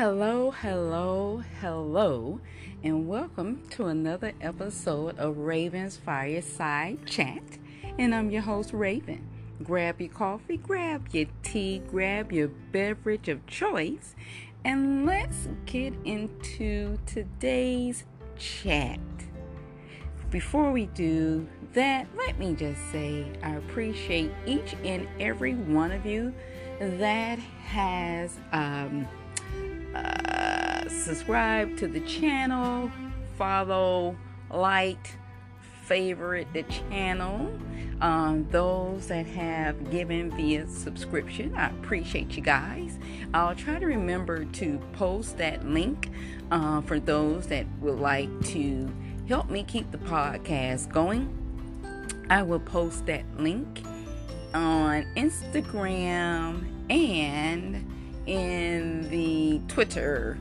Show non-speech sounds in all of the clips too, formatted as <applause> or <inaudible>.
Hello, hello, hello, and welcome to another episode of Raven's Fireside Chat. And I'm your host, Raven. Grab your coffee, grab your tea, grab your beverage of choice, and let's get into today's chat. Before we do that, let me just say I appreciate each and every one of you that has um, subscribed to the channel, follow, like, favorite the channel. Um, those that have given via subscription, I appreciate you guys. I'll try to remember to post that link uh, for those that would like to help me keep the podcast going. I will post that link on Instagram and in the Twitter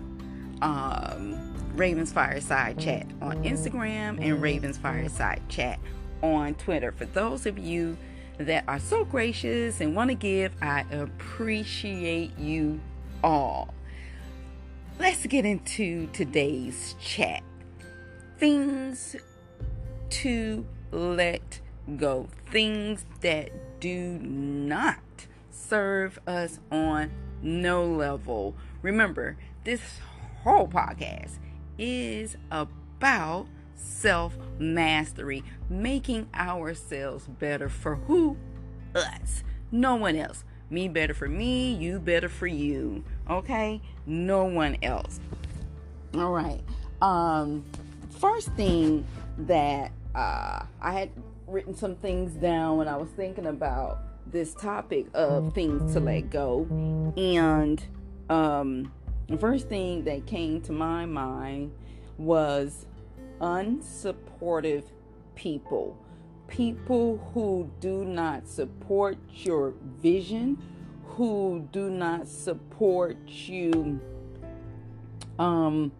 um, Ravens Fireside Chat on Instagram and Ravens Fireside Chat on Twitter. For those of you that are so gracious and want to give, I appreciate you all. Let's get into today's chat. Things to let go, things that do not serve us on no level. Remember, this podcast is about self mastery, making ourselves better for who? Us. No one else. Me better for me, you better for you. Okay? No one else. All right. Um first thing that uh I had written some things down when I was thinking about this topic of things to let go. And um, the first thing that came to my mind was unsupportive people. People who do not support your vision, who do not support you um,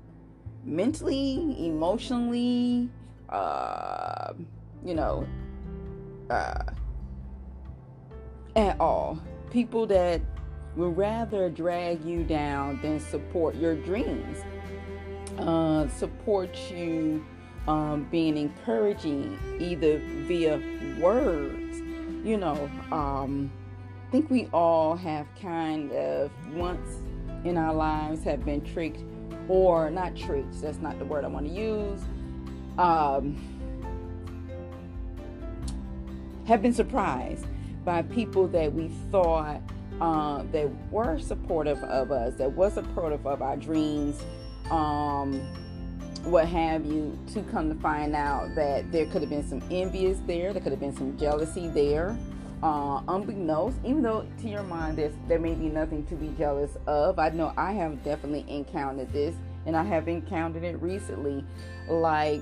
mentally, emotionally, uh, you know, uh, at all. People that will rather drag you down than support your dreams, uh, support you um, being encouraging either via words. You know, um, I think we all have kind of once in our lives have been tricked, or not tricked, that's not the word I want to use. Um, have been surprised by people that we thought uh, that were supportive of us, that was supportive of our dreams, um, what have you, to come to find out that there could have been some envious there, there could have been some jealousy there. Uh, unbeknownst, even though to your mind there's, there may be nothing to be jealous of. I know I have definitely encountered this, and I have encountered it recently. Like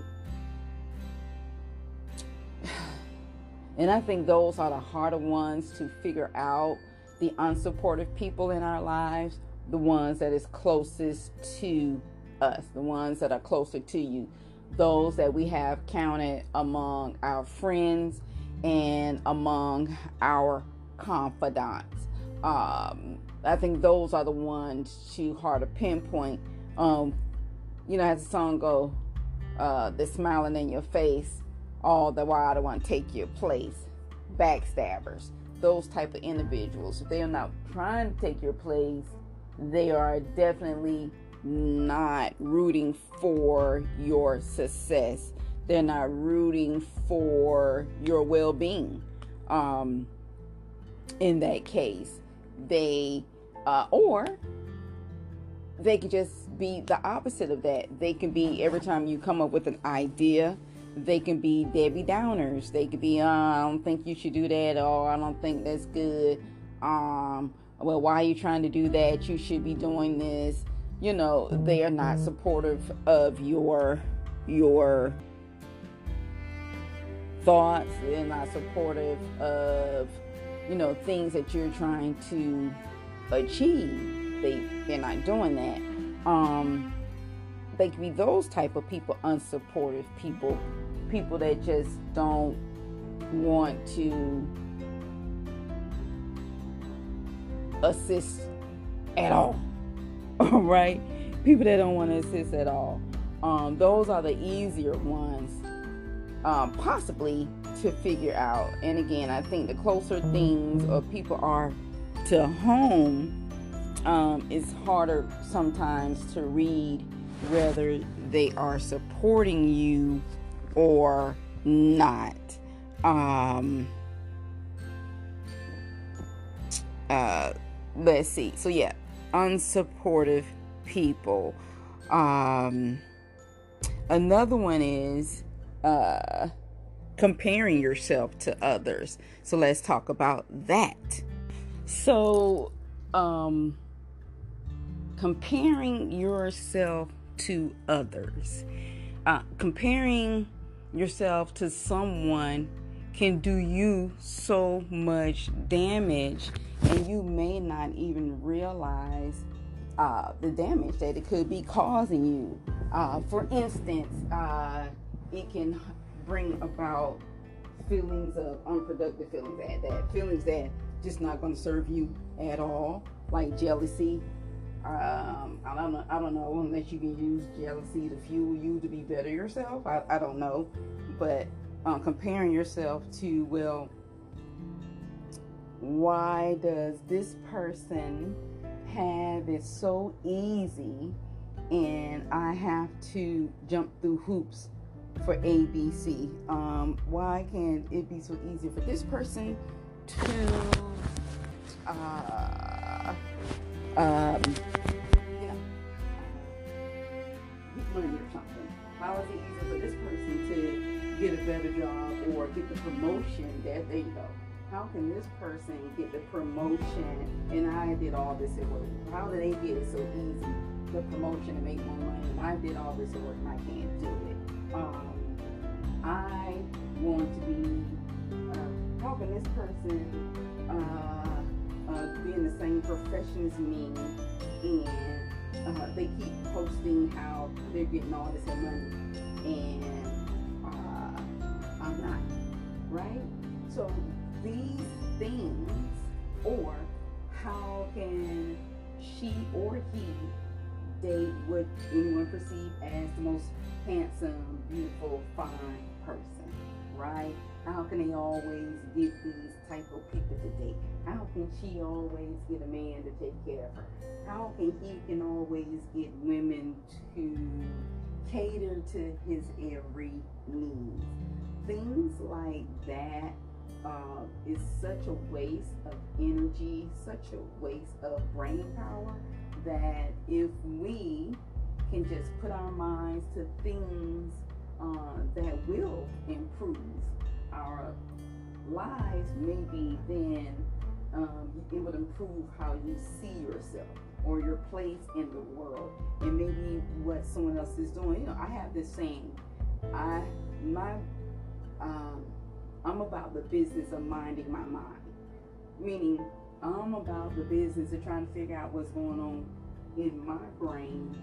<sighs> And I think those are the harder ones to figure out the unsupportive people in our lives, the ones that is closest to us, the ones that are closer to you, those that we have counted among our friends and among our confidants. Um, I think those are the ones too hard to pinpoint. Um, you know, as the song go, uh, they're smiling in your face all the while they want to take your place. Backstabbers, those type of individuals. If they are not trying to take your place, they are definitely not rooting for your success. They're not rooting for your well being. Um, in that case, they, uh, or they can just be the opposite of that. They can be every time you come up with an idea, they can be Debbie Downers. They could be, uh, I don't think you should do that, or I don't think that's good. Um, well, why are you trying to do that? You should be doing this. You know, they are not supportive of your your thoughts. They're not supportive of you know things that you're trying to achieve. They they're not doing that. Um, they can be those type of people, unsupportive people people that just don't want to assist at all. <laughs> right? People that don't want to assist at all. Um, those are the easier ones, um, possibly to figure out. And again, I think the closer things or people are to home, um, it's harder sometimes to read whether they are supporting you or not. Um, uh, let's see. So yeah, unsupportive people. Um, another one is uh, comparing yourself to others. So let's talk about that. So, um, comparing yourself to others, uh, comparing yourself to someone can do you so much damage, and you may not even realize uh, the damage that it could be causing you. Uh, for instance, uh, it can bring about feelings of unproductive feelings that, that feelings that just not going to serve you at all, like jealousy. Um, I don't know. I don't know unless you can use jealousy to fuel you to be better yourself. I, I don't know, but um, comparing yourself to well, why does this person have it so easy, and I have to jump through hoops for ABC? Um, why can't it be so easy for this person to uh, um, know, money or something? How is it easier for this person to get a better job or get the promotion that they go? How can this person get the promotion and I did all this at work? How do they get it so easy, the promotion and make more money? And I did all this at work and I can't do it. Um, I want to be, uh, can this person uh, same profession as me and uh, they keep posting how they're getting all this money and uh, I'm not, right? So these things, or how can she or he date what anyone perceive as the most handsome, beautiful, fine person, right? How can they always get these type of people to date? How can she always get a man to take care of her? How can he can always get women to cater to his every need? Things like that uh, is such a waste of energy, such a waste of brain power that if we can just put our minds to things uh, that will improve our lives, maybe then um, it would improve how you see yourself or your place in the world and maybe what someone else is doing. You know, I have this saying, I my um, I'm about the business of minding my mind. Meaning, I'm about the business of trying to figure out what's going on in my brain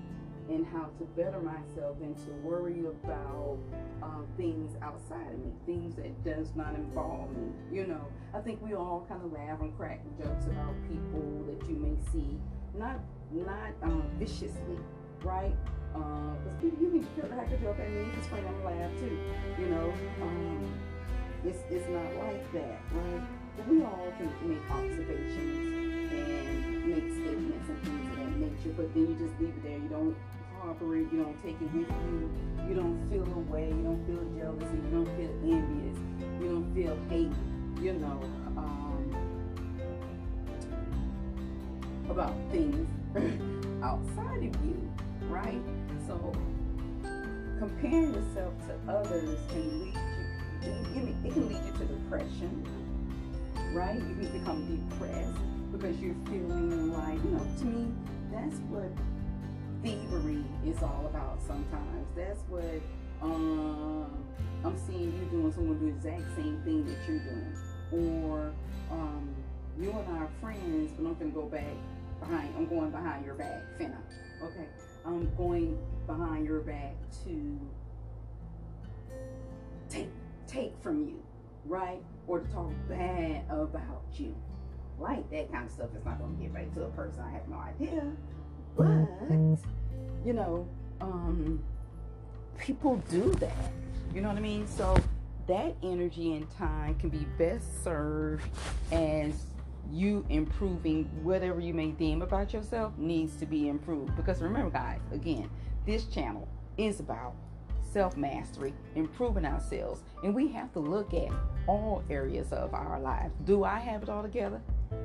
and how to better myself and to worry about um, things outside of me, things that does not involve me. You know, I think we all kind of laugh and crack jokes about people that you may see, not not um, viciously, right? Because uh, you can crack a joke at me, it's funny, I'm laugh too. You know. Um, it's, it's not like that, right? But we all can make observations but then you just leave it there. You don't it, you don't take it with you, you don't feel away, you don't feel jealousy, you don't feel envious, you don't feel hate, you know, um, about things <laughs> outside of you, right? So comparing yourself to others can lead you. it can lead you to depression, right? You can become depressed because you're feeling like, you know, to me, that's what thievery is all about sometimes. That's what um, I'm seeing you doing, someone do the exact same thing that you're doing. Or um, you and I are friends, but I'm going to go back behind, I'm going behind your back, finna. Okay, I'm going behind your back to take take from you, right? Or to talk bad about you. Like that kind of stuff is not going to get right to a person. I have no idea. But, you know, um, people do that. You know what I mean? So that energy and time can be best served as you improving whatever you may deem about yourself needs to be improved. Because remember, guys, again, this channel is about self mastery, improving ourselves, and we have to look at all areas of our lives. Do I have it all together?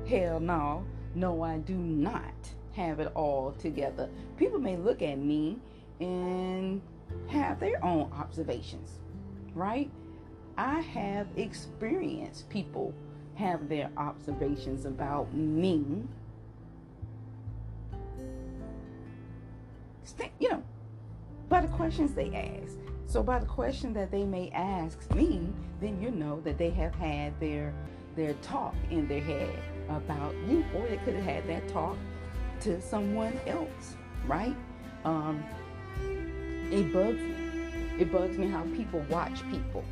Hell no. No, I do not have it all together. People may look at me and have their own observations, right? I have experienced people have their observations about me. You know, by the questions they ask. So by the question that they may ask me, then you know that they have had their their talk in their head about you, or they could have had that talk to someone else, right? Um, it bugs me. It bugs me how people watch people.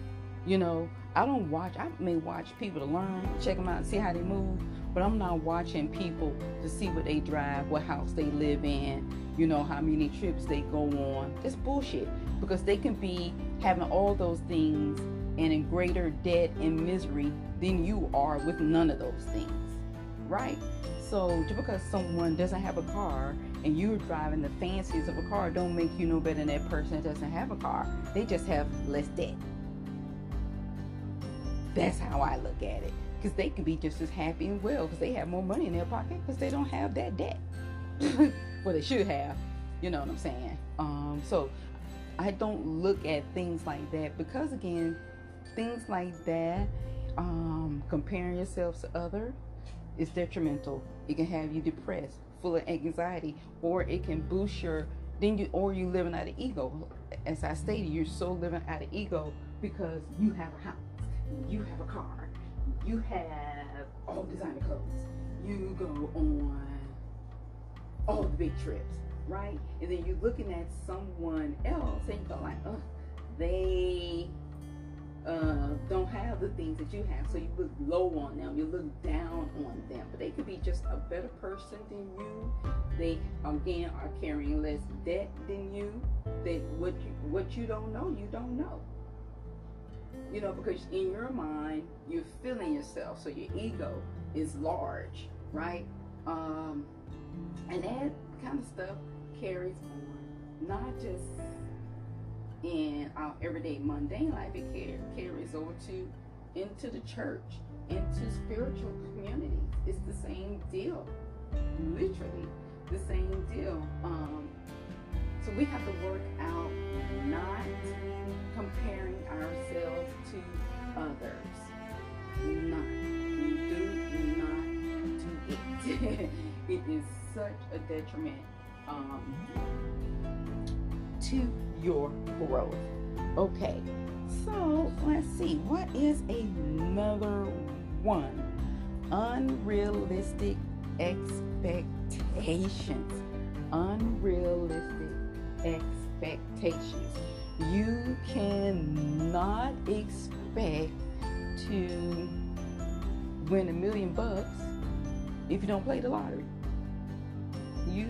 You know, I don't watch, I may watch people to learn, check them out, see how they move, but I'm not watching people to see what they drive, what house they live in, you know, how many trips they go on. It's bullshit because they can be having all those things and in greater debt and misery than you are with none of those things, right? So just because someone doesn't have a car and you're driving the fanciest of a car, don't make you no better than that person that doesn't have a car. They just have less debt. That's how I look at it. Because they can be just as happy and well because they have more money in their pocket because they don't have that debt. <laughs> well, they should have. You know what I'm saying? Um, so I don't look at things like that because, again, things like that, um, comparing yourself to other is detrimental. It can have you depressed, full of anxiety, or it can boost your then you or you living out of ego. As I stated, you're so living out of ego because you have a house, you have a car, you have all designer clothes, you go on all the big trips, right? And then you're looking at someone else and you go like, oh, they uh, don't have the things that you have, so you look low on them, you look down on them. But they could be just a better person than you. They again are carrying less debt than you. That what you what you don't know, you don't know. You know, because in your mind, you're feeling yourself, so your ego is large, right? Um, and that kind of stuff carries on, not just in our everyday mundane life, it carries over to into the church, into spiritual communities. It's the same deal, literally the same deal. Um, so we have to work out not comparing ourselves to others. Not. We do not do it. <laughs> it is such a detriment um, to your growth. Okay, so let's see. What is another one? Unrealistic expectations. Unrealistic expectations. You cannot expect to win a million bucks if you don't play the lottery. You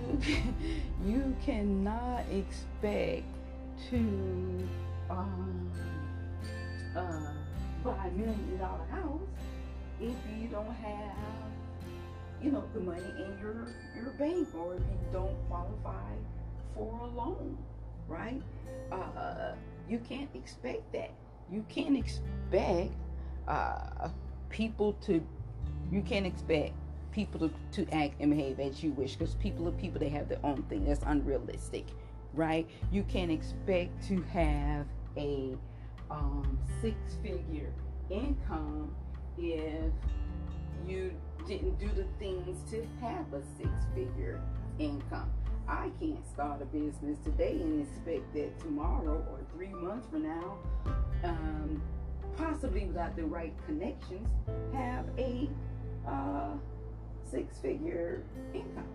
<laughs> you cannot expect to um, uh, buy a million dollar house if you don't have you know the money in your your bank or if you don't qualify for a loan right? Uh, you can't expect that. You can't expect uh, people to you can't expect people to, to act and behave as you wish because people are people they have their own thing that's unrealistic right? You can't expect to have a um, six figure income if you didn't do the things to have a six figure income. I can't start a business today and expect that tomorrow or three months from now, um, possibly without the right connections, have a uh, six figure income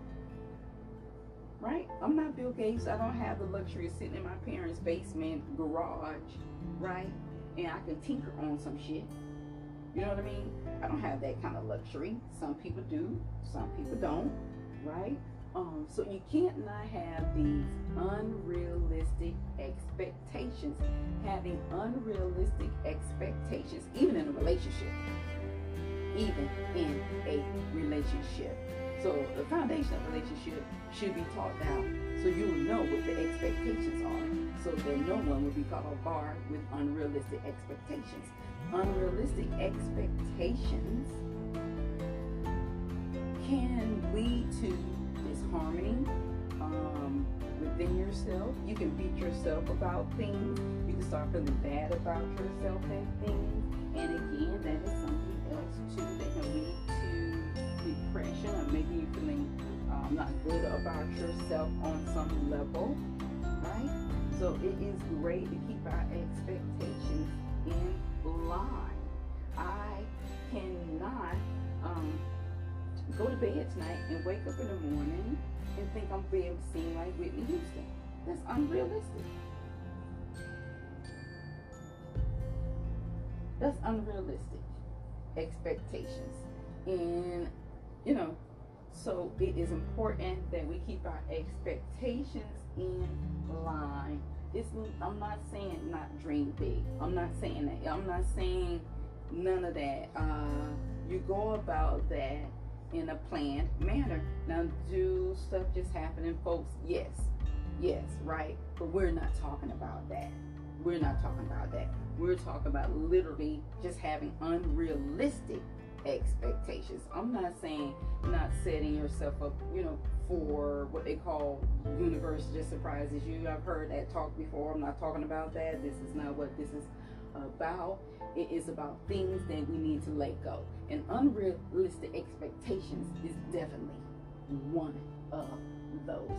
right? I'm not Bill Gates. I don't have the luxury of sitting in my parents' basement garage, right? And I can tinker on some shit. You know what I mean? I don't have that kind of luxury. Some people do, some people don't, right? Um, so you can't not have these unrealistic expectations. Having unrealistic expectations, even in a relationship, even in a relationship. So the foundation of relationship should be taught down so you'll know what the expectations are. So that no one will be caught off guard with unrealistic expectations. Unrealistic expectations can lead to disharmony um, within yourself. You can beat yourself about things. You can start feeling bad about yourself and things. And again, that is something too that can lead to depression or making you feeling um, not good about yourself on some level, right? So it is great to keep our expectations in line. I cannot um, go to bed tonight and wake up in the morning and think I'm being seen like Whitney Houston. That's unrealistic. That's unrealistic expectations. And, you know, so it is important that we keep our expectations in line. It's, I'm not saying not dream big. I'm not saying that. I'm not saying none of that. Uh, you go about that in a planned manner. Now, do stuff just happen in folks? Yes. Yes, right? But we're not talking about that. We're not talking about that. We're talking about literally just having unrealistic expectations. I'm not saying not setting yourself up, you know, for what they call universe just surprises you. I've heard that talk before. I'm not talking about that. This is not what this is about. It is about things that we need to let go. And unrealistic expectations is definitely one of those.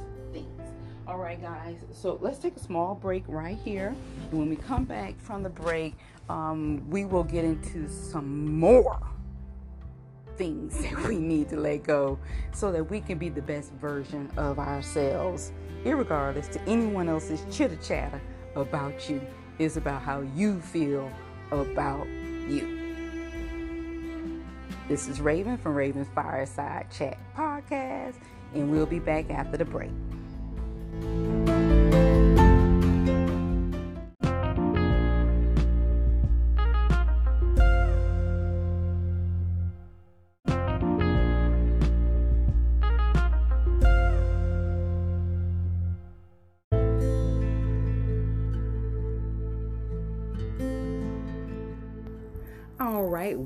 All right, guys. So let's take a small break right here. And when we come back from the break, um, we will get into some more things <laughs> that we need to let go so that we can be the best version of ourselves, regardless to anyone else's chitter chatter about you. It's about how you feel about you. This is Raven from Raven's Fireside Chat Podcast, and we'll be back after the break. All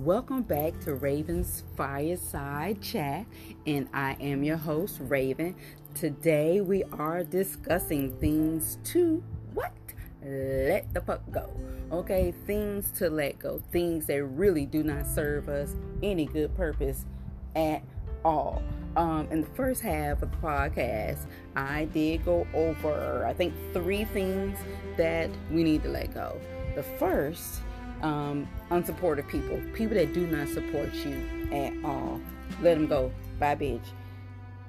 welcome back to Raven's Fireside Chat, and I am your host, Raven. Today we are discussing things to what? Let the fuck go. Okay, things to let go, things that really do not serve us any good purpose at all. Um, in the first half of the podcast, I did go over, I think, three things that we need to let go. The first um, unsupportive people, people that do not support you at all. Let them go. Bye, bitch.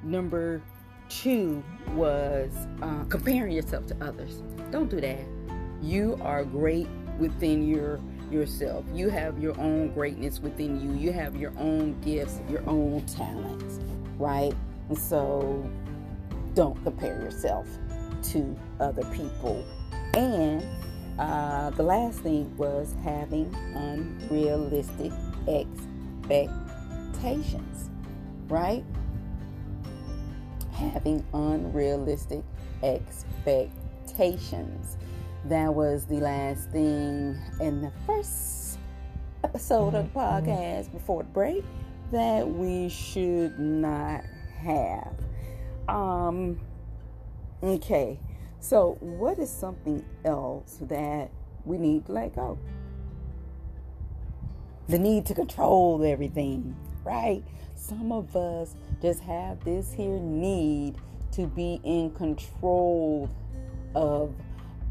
Number two was uh, comparing yourself to others. Don't do that. You are great within your yourself. You have your own greatness within you. You have your own gifts, your own talents, right? And so don't compare yourself to other people. And uh, the last thing was having unrealistic expectations, right? Having unrealistic expectations. That was the last thing in the first episode of the podcast before the break that we should not have. Um, okay. So, what is something else that we need to let go? The need to control everything, right? Some of us just have this here need to be in control of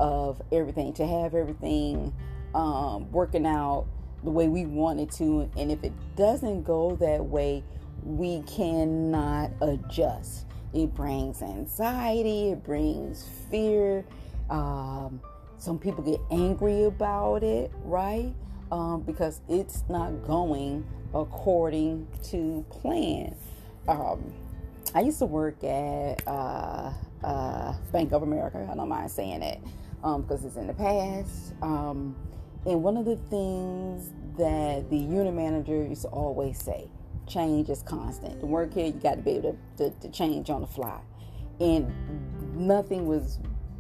of everything, to have everything um, working out the way we want it to, and if it doesn't go that way, we cannot adjust. It brings anxiety, it brings fear. Um, some people get angry about it, right? Um, because it's not going according to plan. Um, I used to work at uh, uh, Bank of America. I don't mind saying it um, because it's in the past. Um, and one of the things that the unit manager used to always say change is constant. To work here, you got to be able to, to, to change on the fly. And nothing was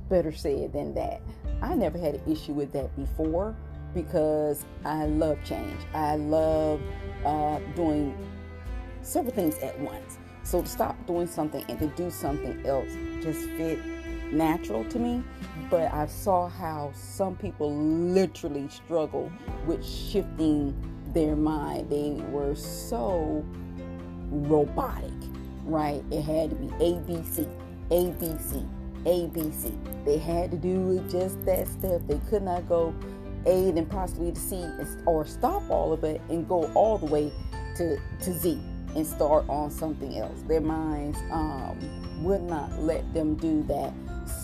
better said than that. I never had an issue with that before because I love change. I love uh, doing several things at once. So to stop doing something and to do something else just fit natural to me. But I saw how some people literally struggle with shifting their mind. They were so robotic, right? It had to be ABC, ABC, ABC. They had to do just that step. They could not go A and possibly to C or stop all of it and go all the way to, to Z and start on something else. Their minds um, would not let them do that.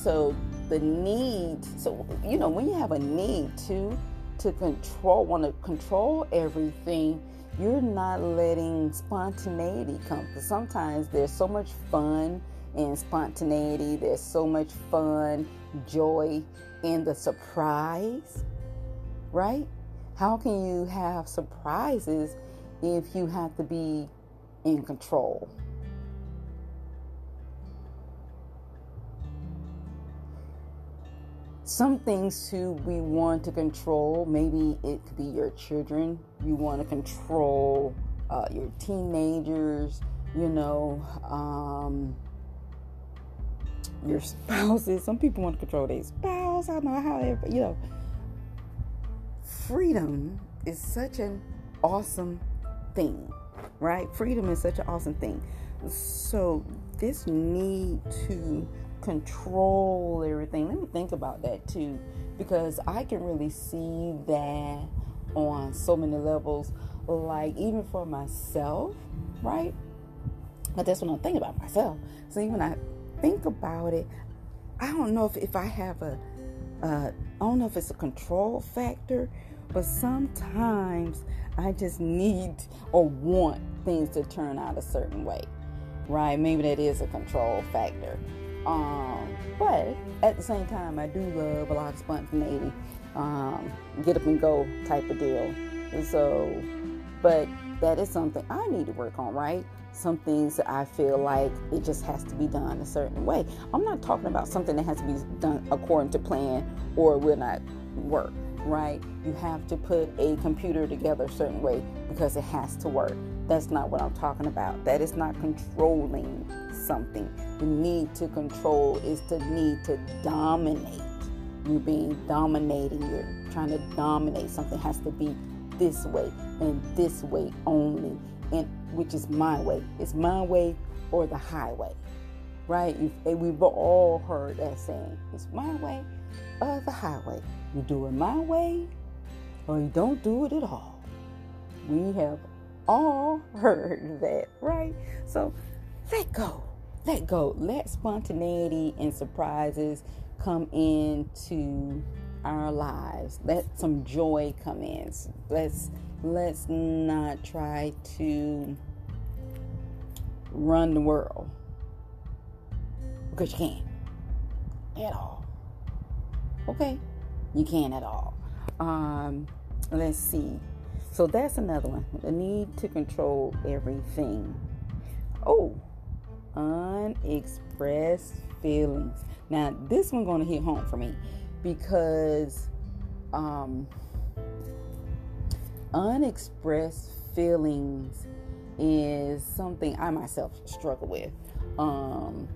So the need, so you know, when you have a need to to control, want to control everything, you're not letting spontaneity come. Because sometimes there's so much fun and spontaneity. There's so much fun, joy in the surprise, right? How can you have surprises if you have to be in control? Some things too we want to control maybe it could be your children you want to control uh, your teenagers you know um, your spouses. Some people want to control their spouse. I don't know how they, you know. Freedom is such an awesome thing, right? Freedom is such an awesome thing. So, this need to control everything, let me think about that too, because I can really see that on so many levels, like even for myself, right? But that's what I'm thinking about myself. So, even I think about it, I don't know if, if I have a, uh, I don't know if it's a control factor, but sometimes I just need or want things to turn out a certain way, right? Maybe that is a control factor. Um, but at the same time, I do love a lot of spontaneity, um, get up and go type of deal. So, but that is something I need to work on, right? some things that I feel like it just has to be done a certain way. I'm not talking about something that has to be done according to plan or will not work, right? You have to put a computer together a certain way because it has to work. That's not what I'm talking about. That is not controlling something. The need to control is the need to dominate. You're being dominating, you're trying to dominate. Something has to be this way and this way only and which is my way. It's my way or the highway, right? We've all heard that saying. It's my way or the highway. You do it my way or you don't do it at all. We have all <laughs> heard that, right? So let go. Let go. Let spontaneity and surprises come into our lives. Let some joy come in. Let's let's not try to run the world because you can't at all. Okay, you can't at all. Um, let's see. So that's another one. The need to control everything. Oh, unexpressed feelings. Now this one gonna hit home for me because um unexpressed feelings is something I myself struggle with. Um,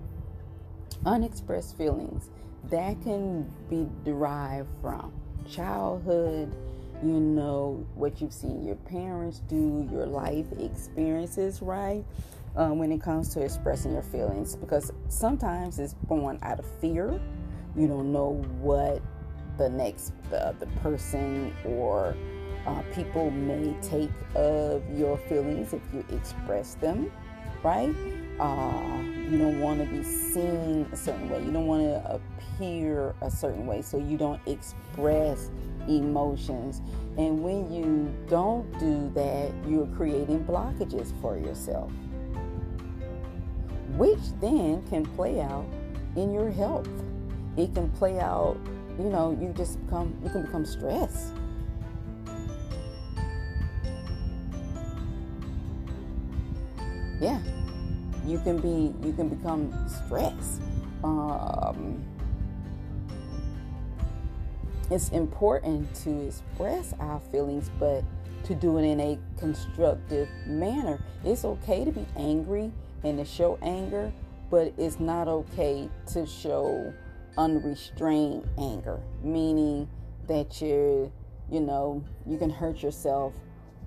unexpressed feelings that can be derived from childhood, you know, what you've seen your parents do, your life experiences, right? Um, when it comes to expressing your feelings, because sometimes it's born out of fear. You don't know what the next the, the person or uh, people may take of your feelings if you express them, right? Uh, you don't want to be seen a certain way. You don't want to appear a certain way, so you don't express emotions. And when you don't do that, you're creating blockages for yourself. Which then can play out in your health. It can play out, you know, you just become you can become stressed. Yeah, you can be you can become stressed. Um, it's important to express our feelings, but to do it in a constructive manner. It's okay to be angry and to show anger, but it's not okay to show unrestrained anger, meaning that you're, you know, you can hurt yourself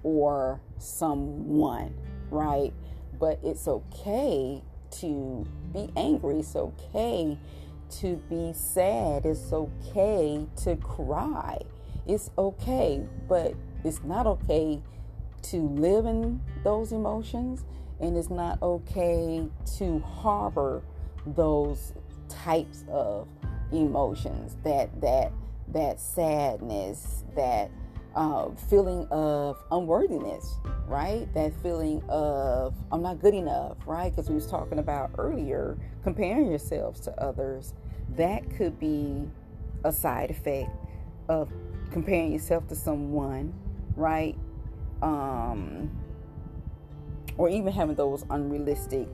or someone, right? But it's okay to be angry. It's okay to be sad. It's okay to cry. It's okay, but it's not okay to live in those emotions and it's not okay to harbor those types of emotions that that that sadness that uh, feeling of unworthiness right? That feeling of i'm not good enough right? Because we was talking about earlier comparing yourselves to others that could be a side effect of comparing yourself to someone right? Um or even having those unrealistic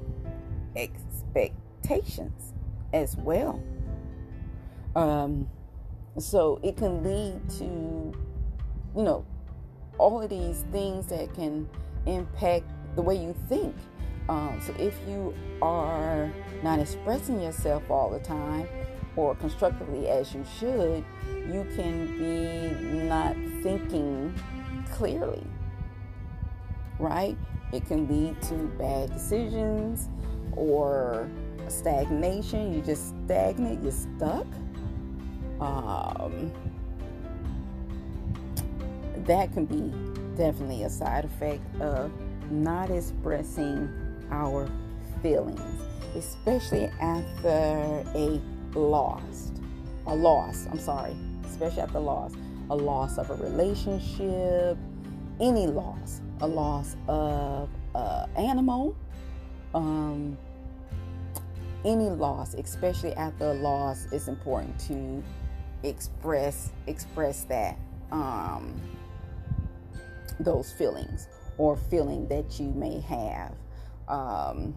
expectations as well. Um, so it can lead to, you know, all of these things that can impact the way you think. Um, so if you are not expressing yourself all the time or constructively as you should, you can be not thinking clearly, right? It can lead to bad decisions or stagnation. You just stagnate, you're stuck. Um, that can be definitely a side effect of not expressing our feelings, especially after a loss. A loss, I'm sorry, especially after loss. A loss of a relationship, any loss a loss of uh, animal, um, any loss, especially after a loss, it's important to express express that um, those feelings or feeling that you may have. Um,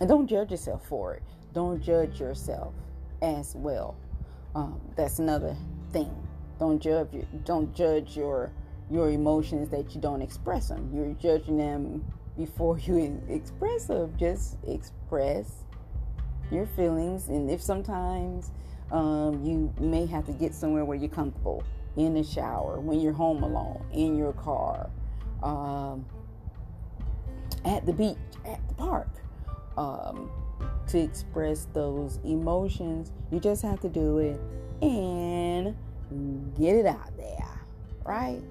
and don't judge yourself for it. Don't judge yourself as well. Um, that's another thing. Don't judge. Don't judge your your emotions that you don't express them. You're judging them before <laughs> you express them. Just express your feelings, and if sometimes um, you may have to get somewhere where you're comfortable in the shower, when you're home alone, in your car, um, at the beach, at the park, um, to express those emotions, you just have to do it and get it out there, right?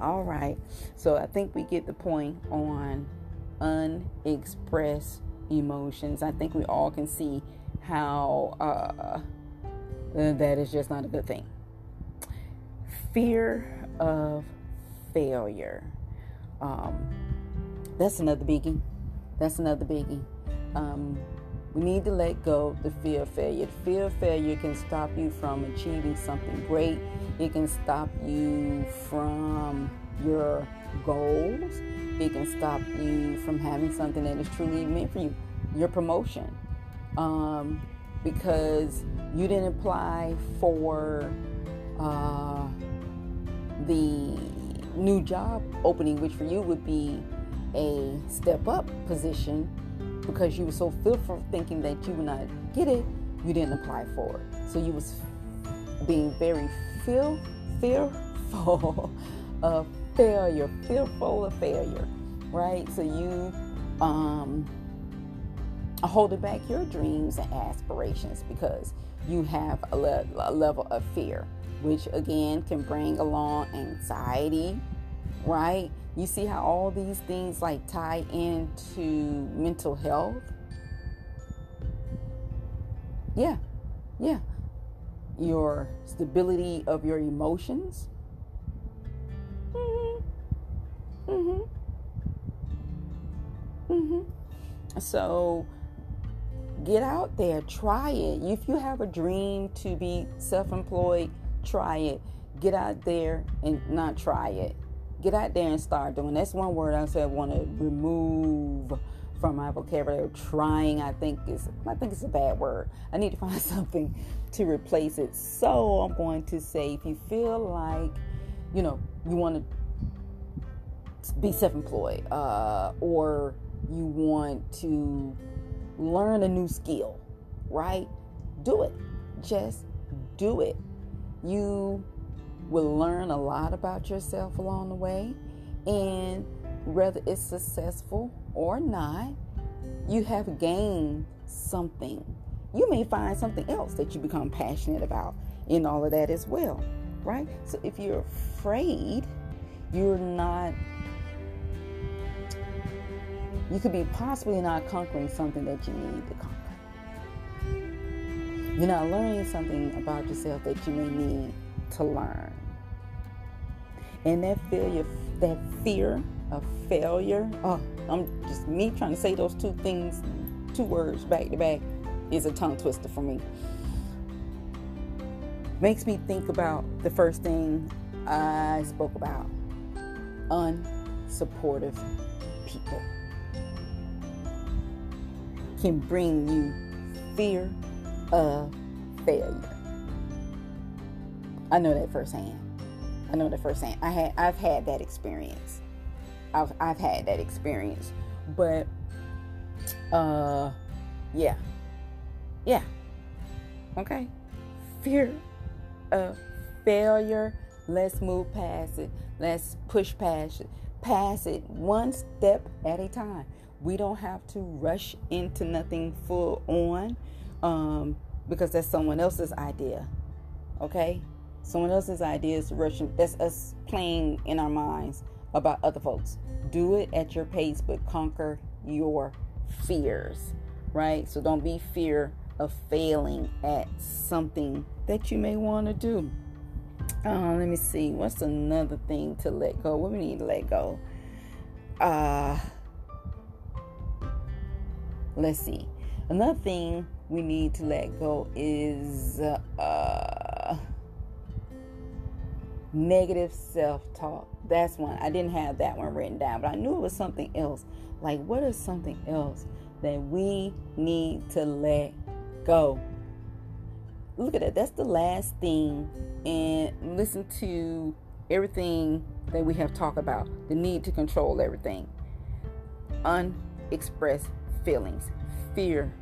All right. So I think we get the point on unexpressed emotions. I think we all can see how uh, that is just not a good thing. Fear of failure. Um, that's another biggie. That's another biggie. Um, we need to let go the fear of failure. The fear of failure can stop you from achieving something great. It can stop you from your goals. It can stop you from having something that is truly meant for you. Your promotion. Um, because you didn't apply for uh, the new job opening, which for you would be a step up position because you were so fearful thinking that you would not get it, you didn't apply for it. So you was being very fear, fearful of <laughs> failure, fearful of failure, right? So you um, holding back your dreams and aspirations because you have a, le- a level of fear, which again can bring along anxiety, right? You see how all these things like tie into mental health? Yeah, yeah. Your stability of your emotions. Mm-hmm. Mm-hmm. Mm-hmm. So get out there, try it. If you have a dream to be self employed, try it. Get out there and not try it. Get out there and start doing. That's one word I said I want to remove from my vocabulary. Trying, I think is I think it's a bad word. I need to <laughs> find something to replace it. So I'm going to say if you feel like, you know, you want to be self-employed, uh, or you want to learn a new skill, right? Do it. Just do it. You will learn a lot about yourself along the way, and whether it's successful or not, you have gained something. You may find something else that you become passionate about in all of that as well, right? So if you're afraid, you're not you could be possibly not conquering something that you need to conquer. You're not learning something about yourself that you may need to learn. And that failure, that fear of failure, oh, I'm just me trying to say those two things, two words back to back, is a tongue twister for me. Makes me think about the first thing I spoke about unsupportive people can bring you fear of failure. I know that firsthand. I know that firsthand. I had I've had that experience. I've I've had that experience. But uh yeah. Yeah. Okay. Fear of failure. Let's move past it. Let's push past it. Pass it one step at a time. We don't have to rush into nothing full on um, because that's someone else's idea. Okay? Someone else's idea is rushing. That's us playing in our minds about other folks. Do it at your pace, but conquer your fears. Right? So don't be fear of failing at something that you may want to do. Uh, let me see. What's another thing to let go? What we need to let go? Uh, Let's see. Another thing we need to let go is uh, negative self talk. That's one. I didn't have that one written down, but I knew it was something else. Like, what is something else that we need to let go? Look at that. That's the last thing. And listen to everything that we have talked about the need to control everything. Unexpressed feelings, fear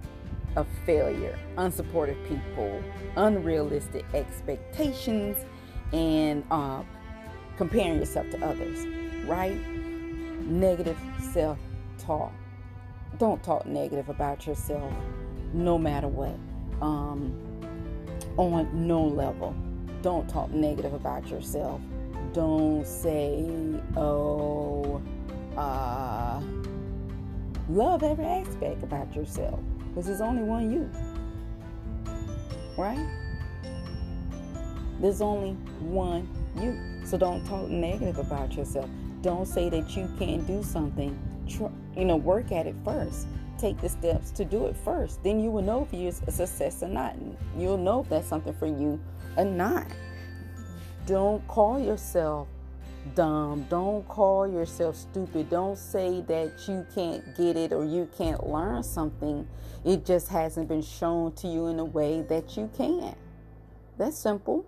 of failure, unsupportive people, unrealistic expectations, and uh, comparing yourself to others, right? Negative self talk. Don't talk negative about yourself no matter what. Um, on no level. Don't talk negative about yourself. Don't say, oh, uh, Love every aspect about yourself because there's only one you. Right? There's only one you. So don't talk negative about yourself. Don't say that you can't do something. You know, work at it first. Take the steps to do it first. Then you will know if you're a success or not. You'll know if that's something for you or not. Don't call yourself dumb. Don't call yourself stupid. Don't say that you can't get it or you can't learn something. It just hasn't been shown to you in a way that you can. That's simple.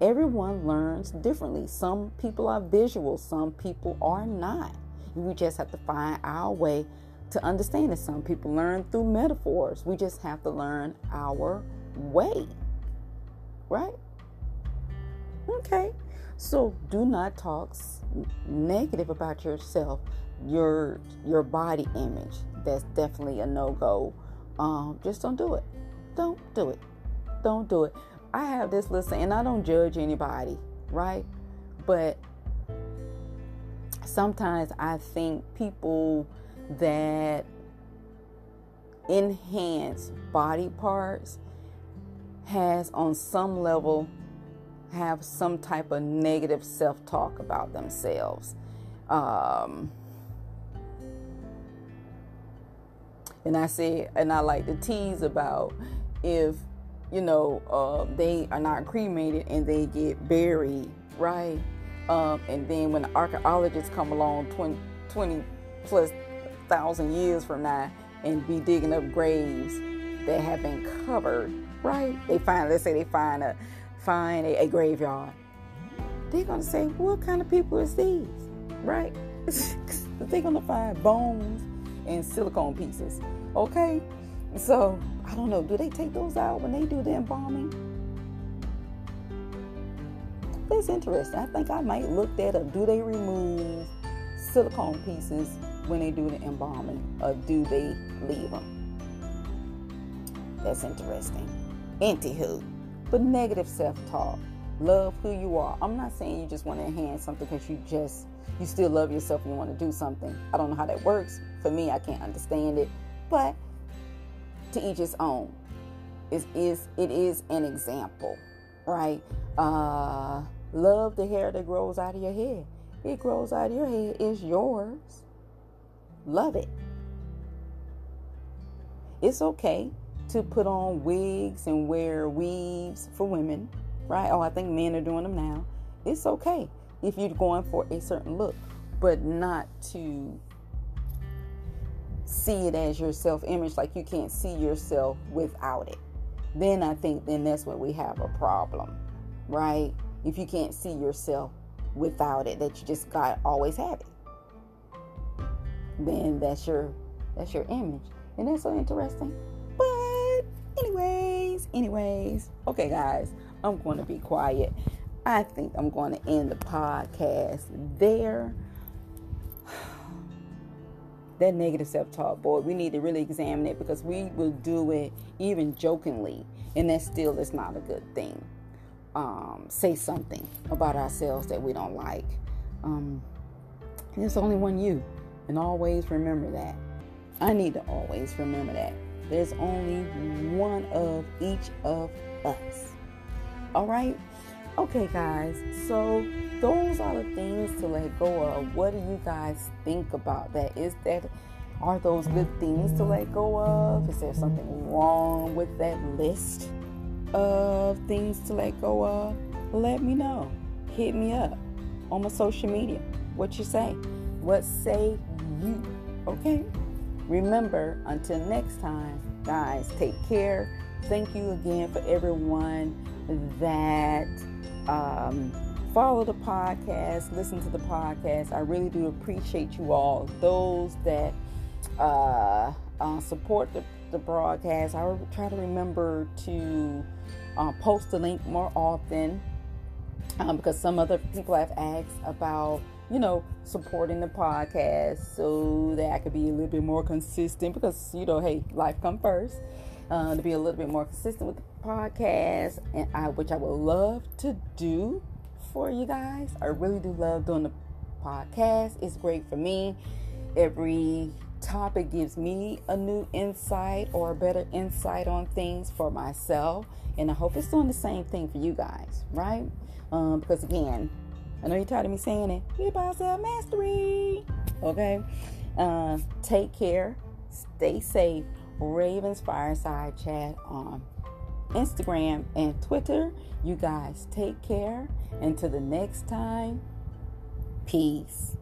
Everyone learns differently. Some people are visual, some people are not. We just have to find our way to understand it. Some people learn through metaphors. We just have to learn our way. Right? Okay. So do not talk negative about yourself, your your body image. That's definitely a no go. Um, just don't do it. Don't do it. Don't do it. I have this list, and I don't judge anybody, right? But sometimes I think people that enhance body parts has on some level have some type of negative self talk about themselves. Um, And I said, and I like to tease about if, you know, uh, they are not cremated and they get buried, right? Um, and then when the archaeologists come along 20, 20 plus thousand years from now and be digging up graves that have been covered, right? They find, let's say they find a find a, a graveyard. They're gonna say, what kind of people is these, right? <laughs> they're gonna find bones and silicone pieces. Okay, so I don't know. Do they take those out when they do the embalming? That's interesting. I think I might look that up. Do they remove silicone pieces when they do the embalming, or do they leave them? That's interesting. Anywho, but negative self-talk. Love who you are. I'm not saying you just want to enhance something because you just you still love yourself and you want to do something. I don't know how that works. For me, I can't understand it. But to each his own. It is it is an example, right? Uh, love the hair that grows out of your head. It grows out of your head. It's yours. Love it. It's okay to put on wigs and wear weaves for women, right? Oh, I think men are doing them now. It's okay if you're going for a certain look, but not to see it as your self image, like you can't see yourself without it. Then I think then that's when we have a problem, right? If you can't see yourself without it, that you just got always have it, then that's your that's your image, and that's so interesting. But anyways, anyways, okay, guys, I'm going to be quiet. I think I'm going to end the podcast there. <sighs> That negative self talk, boy, we need to really examine it because we will do it even jokingly, and that still is not a good thing. Um, say something about ourselves that we don't like. Um, there's only one you, and always remember that. I need to always remember that. There's only one of each of us. All right? Okay, guys, so those are the things to let go of. What do you guys think about that? Is that are those good things to let go of? Is there something wrong with that list of things to let go of? Let me know. Hit me up on my social media. What you say? What say you? Okay? Remember, until next time, guys, take care. Thank you again for everyone that um, follow the podcast, listen to the podcast. I really do appreciate you all. Those that uh, uh, support the, the broadcast, I will try to remember to uh, post the link more often um, because some other people have asked about you know, supporting the podcast so that I could be a little bit more consistent because, you know, hey, life come first. Uh, to be a little bit more consistent with the podcast, and I, which I would love to do for you guys. I really do love doing the podcast. It's great for me. Every topic gives me a new insight or a better insight on things for myself, and I hope it's doing the same thing for you guys, right? Um, because again, I know you're tired of me saying it. We about self mastery. Okay. Uh, take care. Stay safe. Ravens Fireside Chat on Instagram and Twitter. You guys take care. Until the next time, peace.